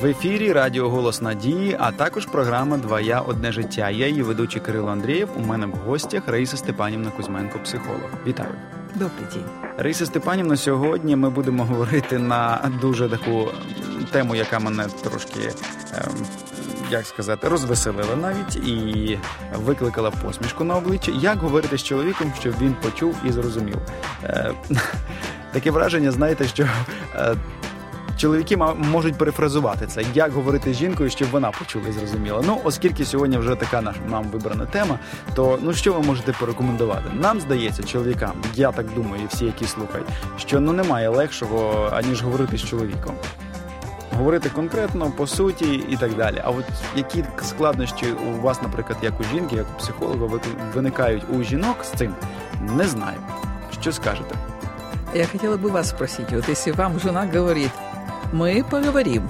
В ефірі Радіо Голос Надії, а також програма Двоя одне життя. Я її ведучий Кирило Андрієв. У мене в гостях Раїса Степанівна Кузьменко, психолог. Вітаю. Добрий день. Раїса Степанівна, сьогодні ми будемо говорити на дуже таку тему, яка мене трошки. Ем, як сказати, розвеселила навіть і викликала посмішку на обличчі. Як говорити з чоловіком, щоб він почув і зрозумів? Е, таке враження, знаєте, що е, чоловіки можуть перефразувати це, як говорити з жінкою, щоб вона почула і зрозуміла. Ну, оскільки сьогодні вже така наша нам вибрана тема, то ну що ви можете порекомендувати? Нам здається, чоловікам, я так думаю, і всі, які слухають, що ну немає легшого аніж говорити з чоловіком говорити конкретно по суті і так далі. А от які складнощі у вас, наприклад, як у жінки, як у психолога, виникають у жінок з цим, не знаю. Що скажете? Я хотела бы вас спросить, вот если вам жена говорит, мы поговорим,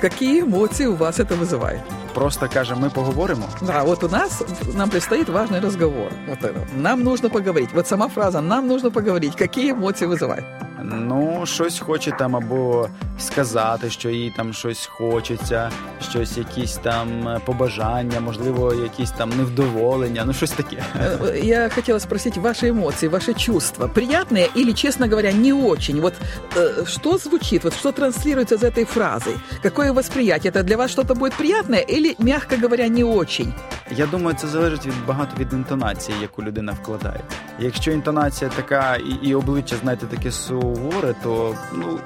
какие эмоции у вас это вызывает? Просто каже, ми поговоримо. Да, вот у нас нам предстоит важный разговор. Вот это. Нам нужно поговорить. Вот сама фраза «нам нужно поговорить». Какие эмоции вызывает? Ну, щось хоче там або сказати, що їй там щось хочеться, щось, якісь там е, побажання, можливо, якісь там невдоволення, ну щось таке. Е, я хотела спросить ваши эмоции, ваши чувства. Приятные или, честно говоря, не очень? Вот э, что звучит, вот что транслируется из этой фразы? Какое восприятие? Это для вас что-то будет приятное или, мягко говоря, не очень? Я думаю, це залежить від багато від інтонації, яку людина вкладає. Якщо інтонація така і, і обличчя, знаєте, таке суворе, то ну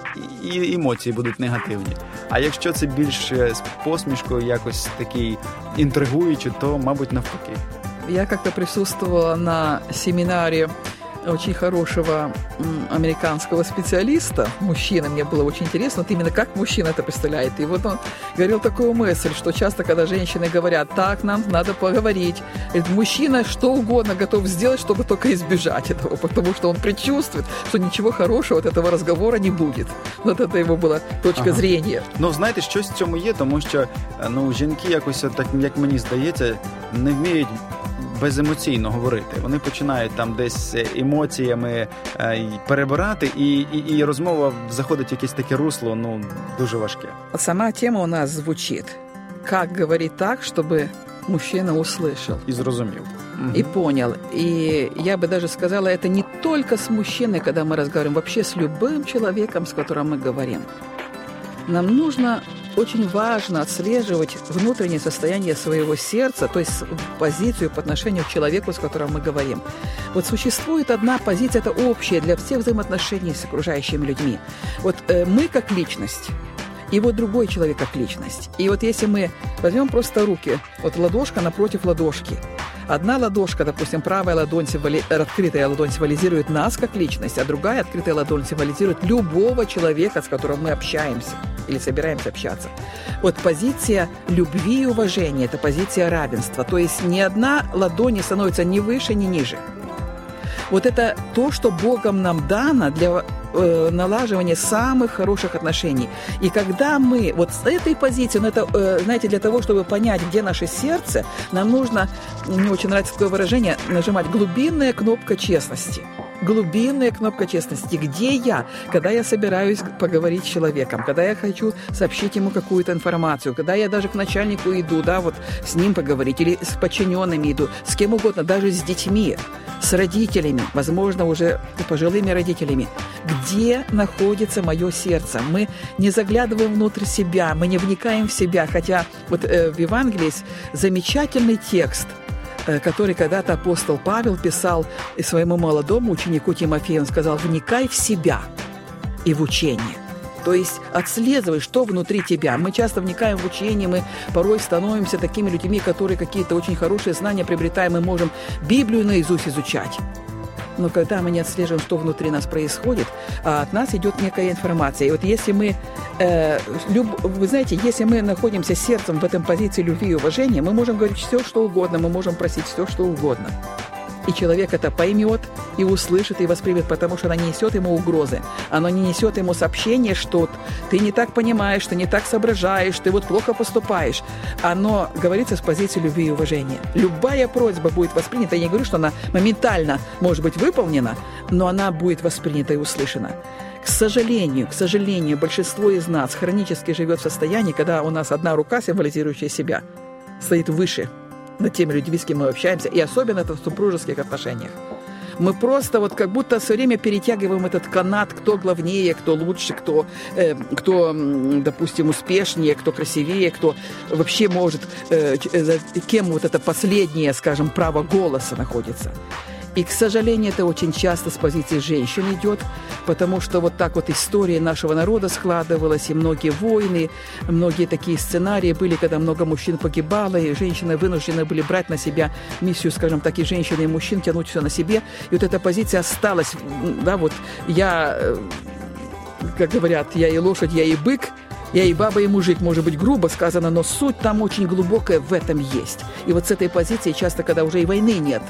і емоції будуть негативні. А якщо це більше з посмішкою, якось такий інтригуючий, то мабуть навпаки. Я как-то присутствовала на семинаре очень хорошего американского специалиста, мужчины, мне было очень интересно, вот именно как мужчина это представляет. И вот он говорил такую мысль, что часто, когда женщины говорят, так, нам надо поговорить, говорит, мужчина что угодно готов сделать, чтобы только избежать этого, потому что он предчувствует, что ничего хорошего от этого разговора не будет. Вот это его была точка ага. зрения. Ну, знаєте, щось в цьому є, тому що ну, жінки якось, так як мені здається, не вміють беземоційно говорити. Вони починають там десь емоціями е, перебирати, і, і, і розмова заходить в якесь таке русло, ну дуже важке. Сама тема у нас звучить. Как говорить так, чтобы мужчина услышал. И зрозумел. И понял. И я бы даже сказала, это не только с мужчиной, когда мы разговариваем, вообще с любым человеком, с которым мы говорим. Нам нужно очень важно отслеживать внутреннее состояние своего сердца, то есть позицию по отношению к человеку, с которым мы говорим. Вот существует одна позиция, это общая для всех взаимоотношений с окружающими людьми. Вот э, мы как личность, и вот другой человек как личность. И вот если мы возьмем просто руки, вот ладошка напротив ладошки, Одна ладошка, допустим, правая ладонь, символи... открытая ладонь символизирует нас как личность, а другая открытая ладонь символизирует любого человека, с которым мы общаемся или собираемся общаться. Вот позиция любви и уважения – это позиция равенства. То есть ни одна ладонь не становится ни выше, ни ниже. Вот это то, что Богом нам дано для э, налаживания самых хороших отношений. И когда мы вот с этой позиции, ну это, э, знаете, для того, чтобы понять, где наше сердце, нам нужно, мне очень нравится такое выражение, нажимать глубинная кнопка честности глубинная кнопка честности. Где я, когда я собираюсь поговорить с человеком, когда я хочу сообщить ему какую-то информацию, когда я даже к начальнику иду, да, вот с ним поговорить, или с подчиненными иду, с кем угодно, даже с детьми с родителями, возможно, уже пожилыми родителями. Где находится мое сердце? Мы не заглядываем внутрь себя, мы не вникаем в себя, хотя вот э, в Евангелии замечательный текст который когда-то апостол Павел писал своему молодому ученику Тимофею, он сказал, вникай в себя и в учение. То есть отслеживай, что внутри тебя. Мы часто вникаем в учение, мы порой становимся такими людьми, которые какие-то очень хорошие знания приобретаем, мы можем Библию наизусть изучать. Но когда мы не отслеживаем, что внутри нас происходит, а от нас идет некая информация. И вот если мы, э, люб, вы знаете, если мы находимся сердцем в этом позиции любви и уважения, мы можем говорить все, что угодно, мы можем просить все, что угодно. И человек это поймет и услышит, и воспримет, потому что она не несет ему угрозы. Она не несет ему сообщение, что ты не так понимаешь, ты не так соображаешь, ты вот плохо поступаешь. Оно говорится с позиции любви и уважения. Любая просьба будет воспринята. Я не говорю, что она моментально может быть выполнена, но она будет воспринята и услышана. К сожалению, к сожалению, большинство из нас хронически живет в состоянии, когда у нас одна рука, символизирующая себя, стоит выше над теми людьми, с кем мы общаемся, и особенно это в супружеских отношениях. Мы просто вот как будто все время перетягиваем этот канат, кто главнее, кто лучше, кто, э, кто допустим, успешнее, кто красивее, кто вообще может, э, э кем вот это последнее, скажем, право голоса находится. И, к сожалению, это очень часто с позиции женщин идет, потому что вот так вот история нашего народа складывалась, и многие войны, многие такие сценарии были, когда много мужчин погибало, и женщины вынуждены были брать на себя миссию, скажем так, и женщины, и мужчин, тянуть все на себе. И вот эта позиция осталась, да, вот я, э, как говорят, я и лошадь, я и бык, я и баба, и мужик, может быть, грубо сказано, но суть там очень глубокая в этом есть. И вот с этой позиции часто, когда уже и войны нет,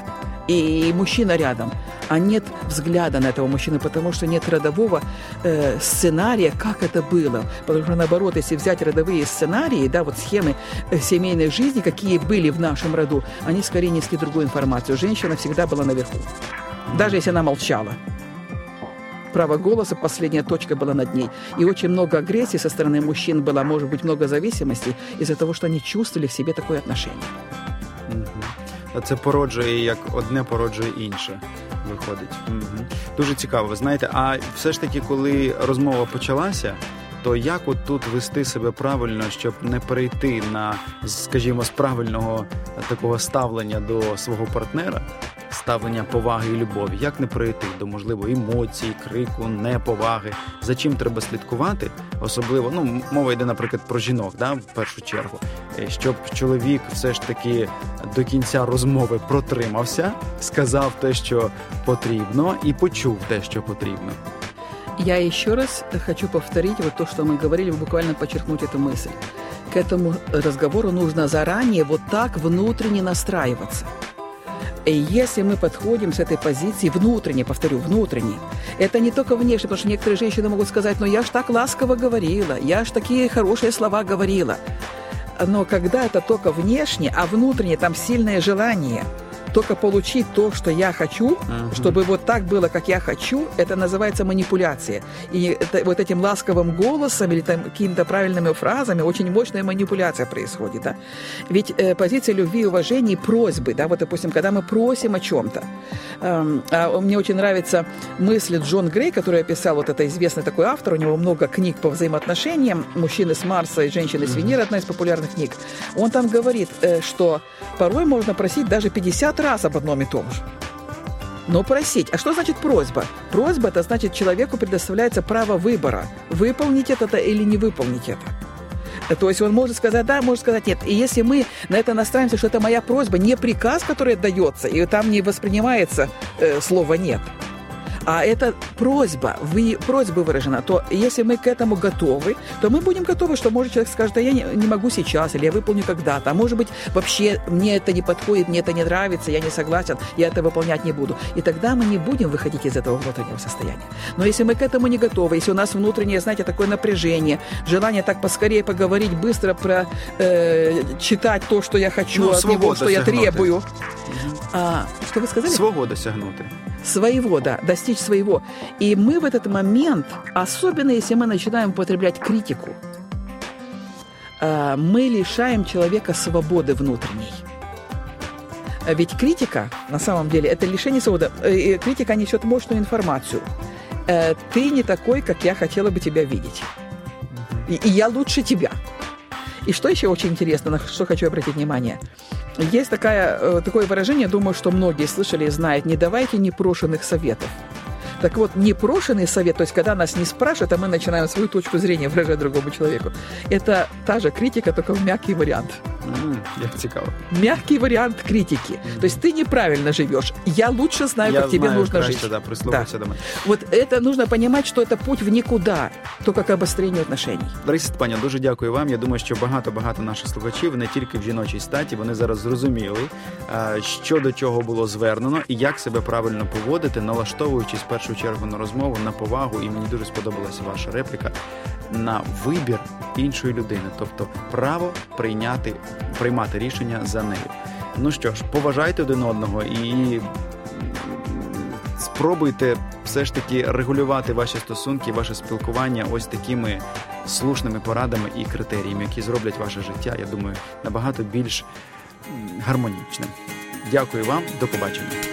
и мужчина рядом, а нет взгляда на этого мужчины, потому что нет родового э, сценария, как это было. Потому что наоборот, если взять родовые сценарии, да, вот схемы э, семейной жизни, какие были в нашем роду, они скорее несли другую информацию. Женщина всегда была наверху, даже если она молчала право голоса, последняя точка была над ней. И очень много агрессии со стороны мужчин было, может быть, много зависимости из-за того, что они чувствовали в себе такое отношение. Це породжує як одне породжує інше. Виходить. Угу. Дуже цікаво. Ви знаєте, а все ж таки, коли розмова почалася, то як от тут вести себе правильно, щоб не перейти на, скажімо, з правильного такого ставлення до свого партнера, ставлення поваги і любові, як не прийти до можливо емоцій, крику, неповаги, за чим треба слідкувати, особливо ну мова йде, наприклад, про жінок, да, в першу чергу, е, щоб чоловік все ж таки до кінця розмови протримався, сказав те, що потрібно, і почув те, що потрібно. Я еще раз хочу повторить вот то, что мы говорили, буквально подчеркнуть эту мысль. К этому разговору нужно заранее вот так внутренне настраиваться. И если мы подходим с этой позиции внутренне, повторю, внутренне, это не только внешне, потому что некоторые женщины могут сказать, ну я ж так ласково говорила, я ж такие хорошие слова говорила. Но когда это только внешне, а внутренне там сильное желание – только получить то, что я хочу, uh-huh. чтобы вот так было, как я хочу, это называется манипуляция. И это, вот этим ласковым голосом или там, какими-то правильными фразами очень мощная манипуляция происходит. Да? Ведь э, позиция любви и уважения, просьбы, да, вот, допустим, когда мы просим о чем-то. Э, э, мне очень нравится мысль Джон Грей, который описал, вот это известный такой автор, у него много книг по взаимоотношениям, «Мужчины с Марса» и «Женщины с Венеры», одна из популярных книг. Он там говорит, э, что порой можно просить даже 50 раз об одном и том же. Но просить. А что значит просьба? Просьба – это значит, человеку предоставляется право выбора, выполнить это или не выполнить это. То есть он может сказать да, может сказать нет. И если мы на это настраиваемся, что это моя просьба, не приказ, который дается, и там не воспринимается э, слово «нет», а это просьба, вы, просьба выражена, то если мы к этому готовы, то мы будем готовы, что может человек скажет, да я не, не могу сейчас, или я выполню когда-то, а может быть вообще мне это не подходит, мне это не нравится, я не согласен, я это выполнять не буду. И тогда мы не будем выходить из этого внутреннего состояния. Но если мы к этому не готовы, если у нас внутреннее, знаете, такое напряжение, желание так поскорее поговорить, быстро про э, читать то, что я хочу, ну, от него, что я требую. А, что вы сказали? Свого досягнути. своего, да, достичь своего. И мы в этот момент, особенно если мы начинаем употреблять критику, э, мы лишаем человека свободы внутренней. Ведь критика, на самом деле, это лишение свободы. Э, критика несет мощную информацию. Э, ты не такой, как я хотела бы тебя видеть. И, я лучше тебя. И что еще очень интересно, на что хочу обратить внимание – есть такая, такое выражение, думаю, что многие слышали и знают, не давайте непрошенных советов. Так вот, непрошенный совет, то есть когда нас не спрашивают, а мы начинаем свою точку зрения выражать другому человеку, это та же критика, только в мягкий вариант. Як цікаво. Мягкий вариант критики. Mm-hmm. То есть ты неправильно живешь. Я лучше знаю, Я как тебе знаю, нужно краще, жить. Да, прислухайся до мене. Вот это нужно понимать, что это путь в никуда, только к обострению отношений. Лариса Степанівна, дуже дякую вам. Я думаю, що багато-багато наших слухачів не тільки в жіночій статі, вони зараз зрозуміли, е, що до чого було звернено і як себе правильно поводити, налаштовуючись в першу чергу на розмову, на повагу. І мені дуже сподобалася ваша репліка На вибір іншої людини, тобто право прийняти приймати рішення за нею. Ну що ж, поважайте один одного і спробуйте все ж таки регулювати ваші стосунки, ваше спілкування ось такими слушними порадами і критеріями, які зроблять ваше життя, я думаю, набагато більш гармонічним. Дякую вам, до побачення.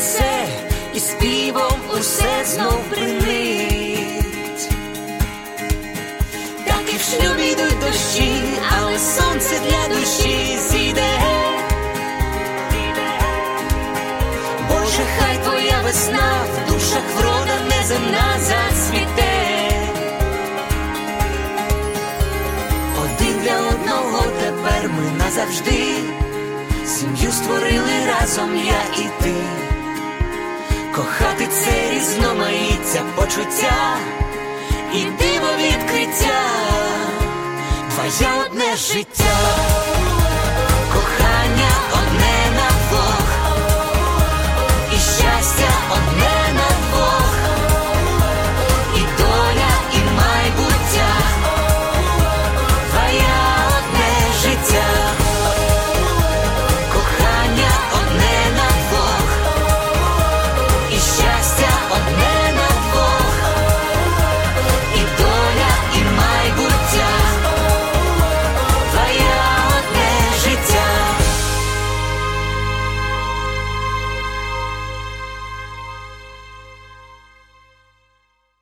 віднесе, і співом усе знов принить. Так і в шлюбі йдуть дощі, але сонце для душі зійде. Боже, хай твоя весна в душах врода неземна зацвіте. Один для одного тепер ми назавжди. Сім'ю створили разом я і ти. Кохати це різноманіття почуття і диво відкриття, твоє одне життя, кохання одне на Бог, і щастя одне